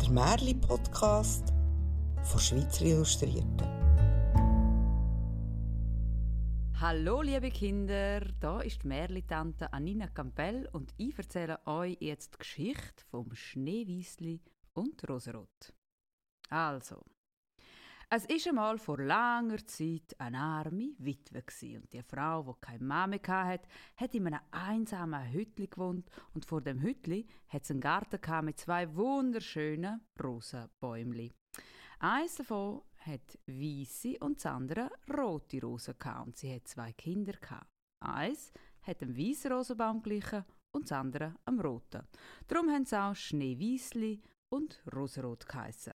der Märli-Podcast von Schweizer Illustrierten. Hallo liebe Kinder, da ist die Märli-Tante Anina Campbell und ich erzähle euch jetzt die Geschichte vom Schneewiesli und Rosarot. Also, es ist einmal vor langer Zeit eine arme Witwe und die Frau, die keine Mama hatte, hat in einem einsamen Hütli gewohnt und vor dem Hütli hat einen Garten mit zwei wunderschönen Rosenbäumli. Eins davon hat weiße und das andere rote Rosen und sie hat zwei Kinder. Eins hat einem weißen Rosenbaum glichen und das andere am roten. Darum haben sie auch Schneewiesli und Rosenrot geheissen.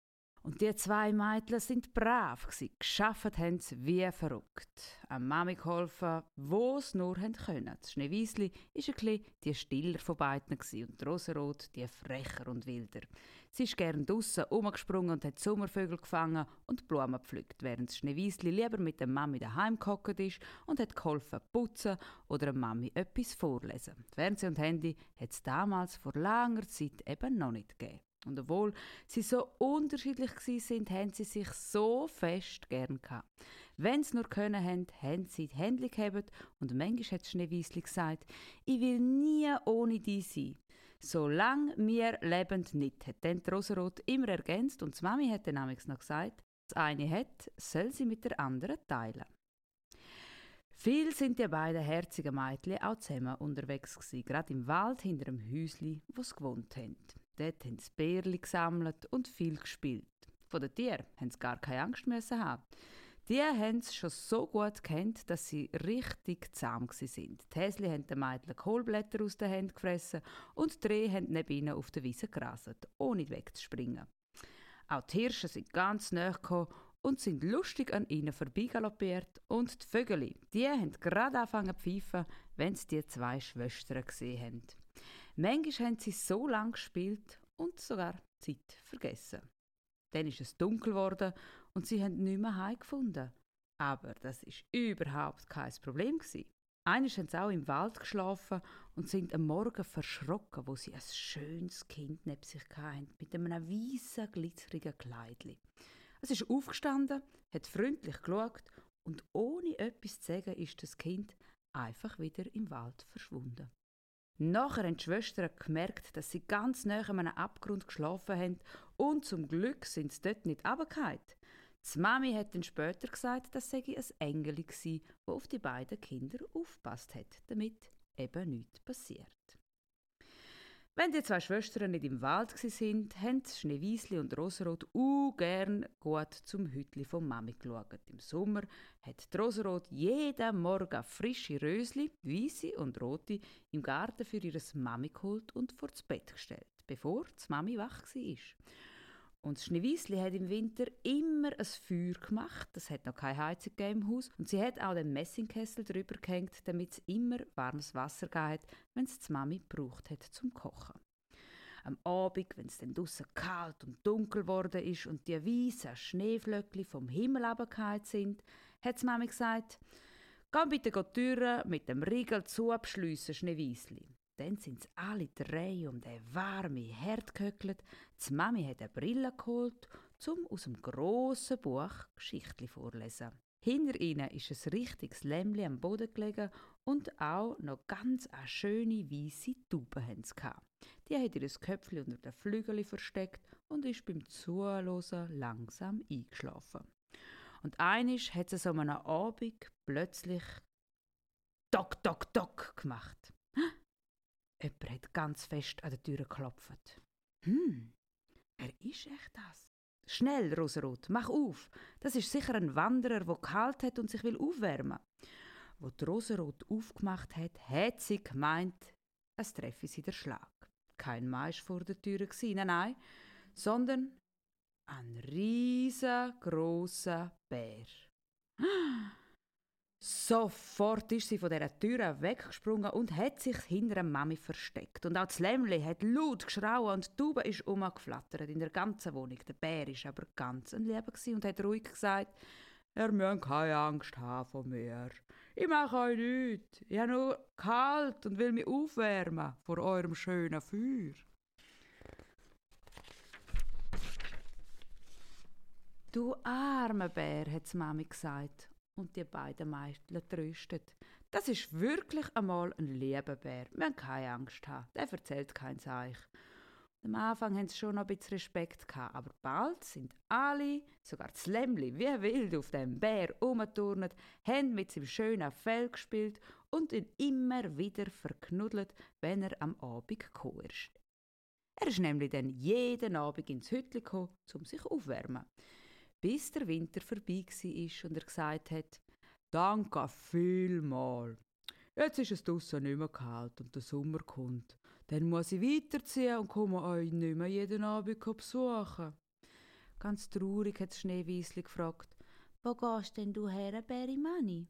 Und die zwei Mädchen sind brav geschafft haben sie wie verrückt. Am Mami geholfen, wo es nur haben können. Das Schneewiesli ist ein die stiller von beiden und Rosenrot die frecher und wilder. Sie ist gern draussen umgesprungen und hat Sommervögel gefangen und Blumen gepflückt, während das Schneewiesli lieber mit der Mami daheim gehockt ist und hat geholfen putzen oder der Mami etwas vorlesen. Fernsehen und Handy hat es damals vor langer Zeit eben noch nicht gegeben. Und obwohl sie so unterschiedlich sind, haben sie sich so fest gern gehabt. Wenn sie nur können haben, haben sie die Hände gehabt und manchmal hat Schneewiesli gesagt, ich will nie ohne die sein. Solange wir lebend nicht, hat dann die Rosenrot immer ergänzt und die Mami hat dann noch gesagt, das eine hat, soll sie mit der anderen teilen. Viel sind die beiden herzigen Mädchen auch zusammen unterwegs gewesen, gerade im Wald hinter dem Häusli, wo sie gewohnt haben. Dort haben sie Bärli gesammelt und viel gespielt. Von den Tieren haben sie gar keine Angst haben. Die haben sie schon so gut kennt, dass sie richtig zahm sind. Die Häsli haben den Mädchen Kohlblätter aus den Händen gefressen und die Rehe haben neben ihnen auf der Wiese gerasselt, ohne wegzuspringen. Auch die Hirsche sind ganz nahe gekommen und sind lustig an ihnen vorbeigaloppiert und die Vögel, die haben gerade angefangen zu pfeifen, wenn sie die zwei Schwestern gesehen haben. Manchmal haben sie so lange gespielt und sogar die Zeit vergessen. Dann ist es dunkel geworden und sie haben nicht mehr heimgefunden. Aber das ist überhaupt kein Problem gewesen. Eines haben sie auch im Wald geschlafen und sind am Morgen verschrocken, wo sie ein schönes Kind neben sich hatten, mit einem weißen, glitzerigen Kleidli. Es ist aufgestanden, hat freundlich geschaut und ohne etwas zu sagen ist das Kind einfach wieder im Wald verschwunden. Nachher haben die Schwestern gemerkt, dass sie ganz nah an einem Abgrund geschlafen haben und zum Glück sind sie dort nicht runtergefallen. Die Mami hat dann später gesagt, dass sie ein Engel war, der auf die beiden Kinder aufpasst hat, damit eben nichts passiert. Wenn die zwei Schwestern nicht im Wald sind, haben Schneewiesli und Rosenrot u gern gut zum Hütli von Mami geschaut. Im Sommer hat Rosenrot jeden Morgen frische Rösli, weiße und rote, im Garten für ihre Mami geholt und vor das Bett gestellt, bevor die Mami wach war. Und das Schneewiesli hat im Winter immer ein Feuer gemacht. Das hat noch keine Heizung im Haus. Und sie hat auch den Messingkessel drüber gehängt, damit es immer warmes Wasser gab, wenn es die Mami gebraucht hat zum Kochen. Am Abend, wenn es dann draussen kalt und dunkel geworden ist und die weißen Schneeflöckchen vom Himmel abgefallen sind, hat die Mami gesagt, «Geh bitte die Türen mit dem Riegel zu abschliessen, Schneewiesli.» Dann sind sie alle drei um den warmen Herd gehöckelt. Die Mami hat eine Brille geholt, um aus dem grossen Buch Geschichten vorzulesen. Hinter ihnen ist ein richtiges Lämmli am Boden gelegen und auch noch ganz eine schöne weiße Taube haben sie Die hat ihr Köpfchen unter den Flügeln versteckt und ist beim Zuhören langsam eingeschlafen. Und einisch hat sie an einem Abend plötzlich Dock, Dock, Dock gemacht. Jemand hat ganz fest an der Tür geklopft. Hm, wer ist echt das? Schnell, Rosenrot, mach auf. Das ist sicher ein Wanderer, der kalt hat und sich will aufwärmen. Wo die Rosenrot aufgemacht hat, hat sie gemeint, es treffe sie der Schlag. Kein Mensch vor der Tür nein, nein, sondern ein riesengroßer Bär. Sofort ist sie von dieser Tür weggesprungen und hat sich hinter der Mami versteckt. Und auch das Lämmli hat laut geschrauen und die Taube ist umgeflattert in der ganzen Wohnung. Der Bär ist aber ganz ein Lieber und hat ruhig gesagt, er müsst keine Angst haben von mir. Ich mache euch nichts. Ich habe nur kalt und will mich aufwärmen vor eurem schönen Feuer. Du armer Bär, hat Mami gesagt und die beiden Mädchen tröstet. Das ist wirklich einmal ein lieber Bär. Wir haben keine Angst haben. Der erzählt kein Zeich. Am Anfang haben sie schon noch ein bisschen Respekt gehabt, aber bald sind alle, sogar das Lämmli, wie wild auf dem Bär umgeturnt, haben mit seinem schönen Fell gespielt und ihn immer wieder verknuddelt, wenn er am Abend gekommen ist. Er ist nämlich dann jeden Abend ins Hütli gekommen, um sich aufwärmen. Bis der Winter vorbei war und er gesagt hat, Danke vielmal. Jetzt ist es draussen nicht mehr kalt und der Sommer kommt. Dann muss ich weiterziehen und komme euch nicht mehr jeden Abend besuchen. Ganz traurig hat Schneewiesli gefragt. Wo gehst denn du her, Berimani?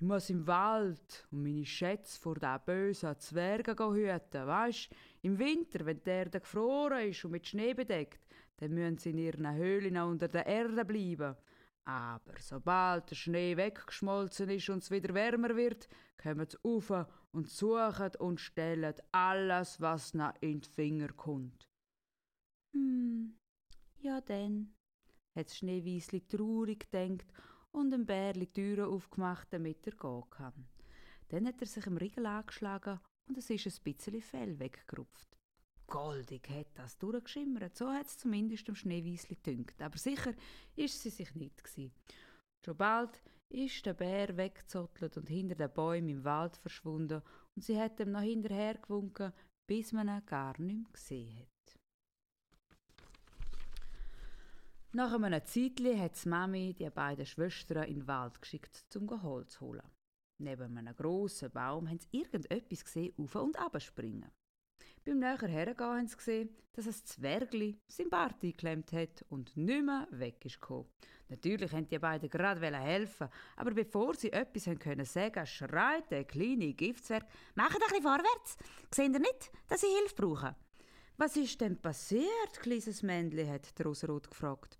Ich muss im Wald und meine Schätze vor den bösen Zwergen hüten. Weisst, im Winter, wenn die Erde gefroren ist und mit Schnee bedeckt, dann müssen sie in ihren Höhlen unter der Erde bleiben. Aber sobald der Schnee weggeschmolzen ist und es wieder wärmer wird, kommen sie rauf und suchen und stellen alles, was nach in die Finger kommt. Hm, ja denn, hat Schneewiesli traurig gedacht und dem Bärli die Türe aufgemacht, damit er gehen kann. Dann hat er sich im Riegel angeschlagen und es ist ein bisschen Fell weggerupft. Goldig hat das durchgeschimmert, so hat es zumindest dem Schneewiesli gedünkt. Aber sicher ist sie sich nicht gewesen. Schon bald ist der Bär weggezottelt und hinter den Bäumen im Wald verschwunden und sie hat ihm noch hinterher gewunken, bis man ihn gar nicht mehr gesehen hat. Nach einem Zeitli hat Mami die beiden Schwestern in den Wald geschickt, um Holz zu holen. Neben einem grossen Baum haben sie irgendetwas gesehen, auf und abspringen. Beim näher hergehen haben sie gesehen, dass ein Zwergli sein Bart eingeklemmt hat und nicht mehr weg ist. Natürlich wollten die beiden gerade helfen, aber bevor sie etwas haben können sagen, schreit der kleine Giftzwerg, «Macht ein bisschen vorwärts! Seht ihr nicht, dass ich Hilfe brauche?» «Was ist denn passiert, kleines Männchen?» hat Rosenrot gefragt.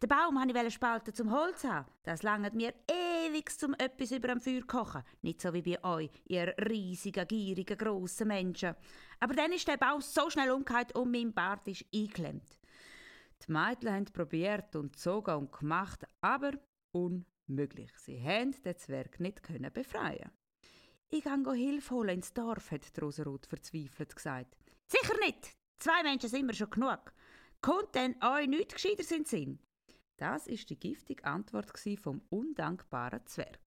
Den Baum wollte ich spalten zum Holz haben. Das langt mir ewig zum etwas über dem Feuer kochen. Nicht so wie bei euch, ihr riesigen, gierigen, grossen Menschen. Aber dann ist der Baum so schnell umgekehrt und mein Bart ist eingeklemmt. Die Mädchen haben probiert und gezogen und gemacht, aber unmöglich. Sie haben den Zwerg nicht können befreien. Ich kann Hilfe holen ins Dorf, hat Rosenrot verzweifelt gesagt. Sicher nicht! Zwei Menschen sind mir schon genug. Kommt denn euch nichts gescheiter in den Sinn? Das ist die giftige Antwort vom undankbaren Zwerg.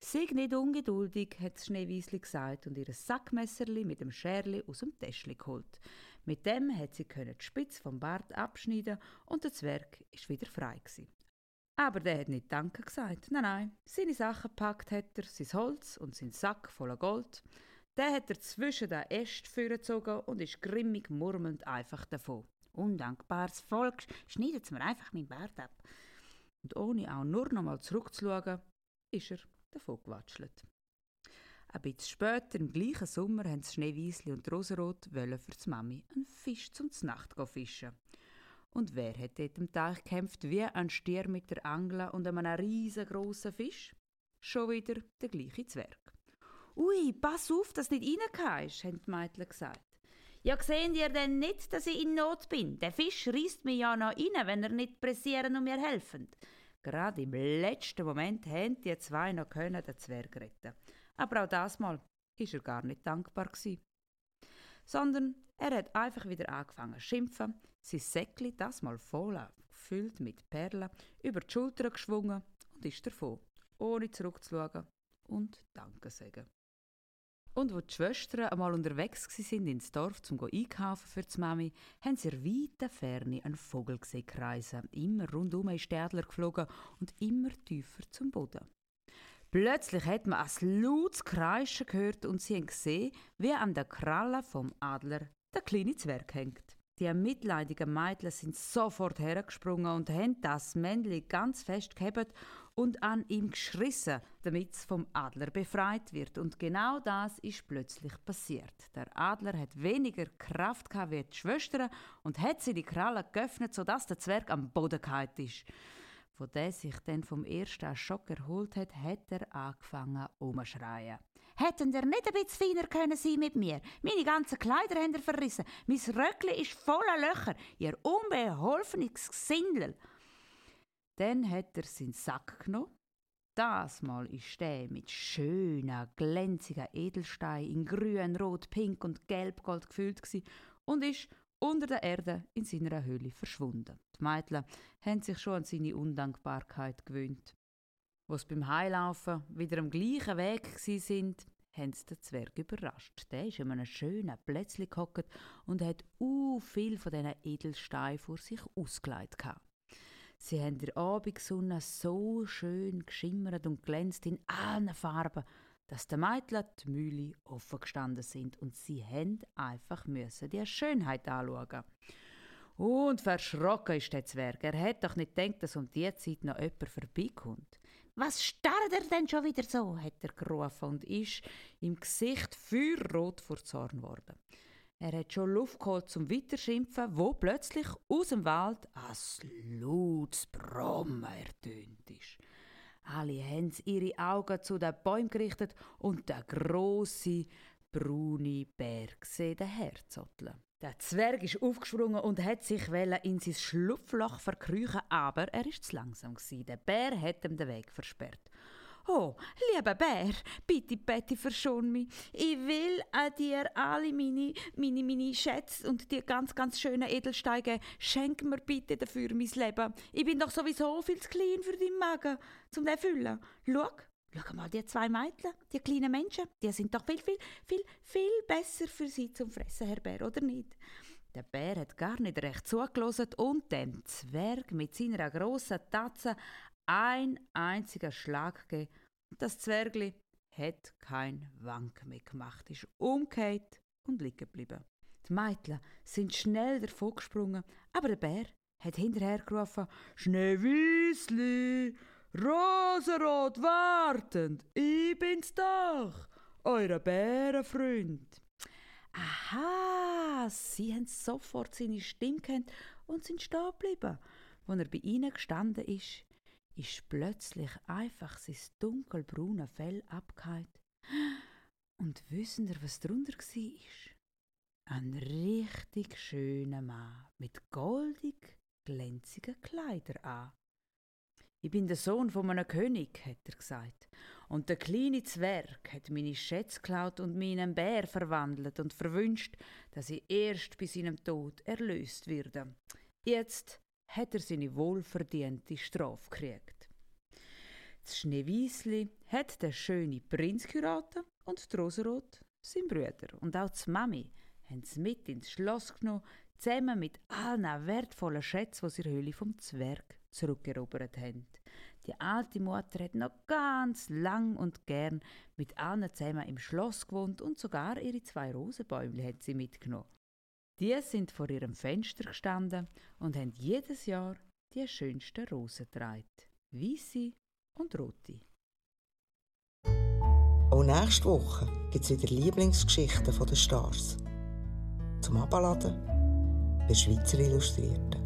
Sei nicht ungeduldig, hat Schneewiesli gesagt und ihr Sackmesserli mit dem Scherli aus dem Täschli geholt. Mit dem hat sie die Spitze vom Bart abschneiden und der Zwerg ist wieder frei gewesen. Aber der hat nicht Danke gesagt. Nein, nein. Seine Sachen packt hat er, sein Holz und seinen Sack voller Gold. Der hat er zwischen den Ästen vorgezogen und ist grimmig murmelnd einfach davon undankbares Volk, schneidet es mir einfach meinen Bart ab. Und ohne auch nur noch mal zurückzuschauen, ist er davon gewatschelt. Ein bisschen später, im gleichen Sommer, haben Schneewiesli und Rosenrot für die Mami einen Fisch zum Znacht fischen. Und wer hat dort im Teich gekämpft wie ein Stier mit der Angel und einem riesengroßen Fisch? Schon wieder der gleiche Zwerg. Ui, pass auf, dass du nicht reingehst, haben die Mädchen gesagt. Ja, sehen ihr denn nicht, dass ich in Not bin? Der Fisch reißt mich ja noch rein, wenn er nicht pressieren und mir helfen. Gerade im letzten Moment haben die zwei noch können den Zwerg retten. Aber auch das Mal ist er gar nicht dankbar gewesen. Sondern er hat einfach wieder angefangen zu schimpfen, sein Säckli, das mal voll gefüllt mit Perlen, über die Schulter geschwungen und ist davon, ohne zurückzuschauen und Danke sagen. Und wo die Schwestern einmal unterwegs sind ins Dorf zum einkaufen für die Mami, haben sie in weiter Ferne einen Vogel gesehen. Immer rundum ist der Adler geflogen und immer tiefer zum Boden. Plötzlich hat man ein lautes Kreischen gehört und sie haben gesehen, wie an der Kralle vom Adler der kleine Zwerg hängt. Die mitleidigen Mädchen sind sofort hergesprungen und haben das Männchen ganz fest gehabt und an ihm geschrissen, damit es vom Adler befreit wird. Und genau das ist plötzlich passiert. Der Adler hat weniger Kraft gehabt wie die Schwestern und hat sie die Krallen geöffnet, sodass der Zwerg am Boden gehalten ist. Wo der sich dann vom ersten Schock erholt hat, hat er angefangen umzuschreien. Hätten ihr nicht ein bisschen feiner können sein mit mir? Meine ganzen Kleider haben ihr verrissen. Mein Röckli ist voller Löcher. Ihr unbeholfenes Gesindel. Dann hat er seinen Sack genommen. Das Mal ist der mit schönen, glänzigen Edelsteinen in grün, rot, pink und gelb-gold gefüllt und ist unter der Erde in seiner Höhle verschwunden. Die Mädchen haben sich schon an seine Undankbarkeit gewöhnt. Wo sie beim Heilaufen wieder am gleichen Weg sind, haben sie den Zwerg überrascht. Der ist in einem schönen Plätzchen gehockt und hat u viel von diesen Edelsteinen vor sich ausgelegt. Sie haben der Abendsonne so schön geschimmert und glänzt in allen Farben, dass der Mädchen die Mühle offen gestanden sind und sie haben einfach müssen die Schönheit anschauen. Und verschrocken ist der Zwerg. Er hat doch nicht gedacht, dass um diese Zeit noch jemand vorbeikommt. Was starrt er denn schon wieder so? hat er gerufen und ist im Gesicht feuerrot vor Zorn geworden. Er hat schon Luft geholt zum Weiterschimpfen, wo plötzlich aus dem Wald ein lautes Brummen ertönt ist. Alle haben ihre Augen zu den Bäumen gerichtet und der große braune Bär gesehen daherzotteln. Der Zwerg ist aufgesprungen und hat sich in sein Schlupfloch verkrüchen, aber er ist zu langsam. Der Bär hat ihm den Weg versperrt. Oh, lieber Bär, bitte, bitte verschon mich. Ich will an dir alle meine, meine, meine Schätze und die ganz, ganz schönen Edelsteine Schenk mir bitte dafür mein Leben. Ich bin doch sowieso viel zu klein für deinen Magen, zum den füllen. Schau, schau mal, die zwei Mädchen, die kleinen Menschen, die sind doch viel, viel, viel, viel besser für sie zum Fressen, Herr Bär, oder nicht? Der Bär hat gar nicht recht zugelassen und dem Zwerg mit seiner grossen Tatze ein einziger Schlag gegeben und das Zwergli hat kein Wank mehr gemacht, ist umgekehrt und liegen geblieben. Die Mädchen sind schnell davon gesprungen, aber der Bär hat hinterher gerufen, Schneewiesli, Rosenrot wartend, ich bin's doch, euer Bärenfreund. Aha, sie haben sofort seine Stimme kennt und sind stehen geblieben. Als er bei ihnen gestanden ist, ist plötzlich einfach sein dunkelbraune Fell abgehakt. Und wissen ihr, was drunter war? Ein richtig schöner Mann mit goldig glänzigen Kleidern an. Ich bin der Sohn von einem König, hat er gesagt. Und der kleine Zwerg hat meine Schätze geklaut und meinen Bär verwandelt und verwünscht, dass ich erst bis seinem Tod erlöst werde. Jetzt hat er seine wohlverdiente Strafe gekriegt. Das Schneewiesli hat der schöne Prinz geheiratet und die Rosenrot sein Brüder. Und auch die Mami haben sie mit ins Schloss genommen, zusammen mit allen wertvollen Schätzen, die sie in der Höhle vom Zwerg zurückerobert haben. Die alte Mutter hat noch ganz lang und gern mit allen zusammen im Schloss gewohnt und sogar ihre zwei Rosenbäume hat sie mitgenommen. Die sind vor ihrem Fenster gestanden und haben jedes Jahr die schönsten Rosen getragen. Weisse und rote. Auch nächste Woche gibt es wieder Lieblingsgeschichten der Stars. Zum Abladen bei Schweizer Illustrierten.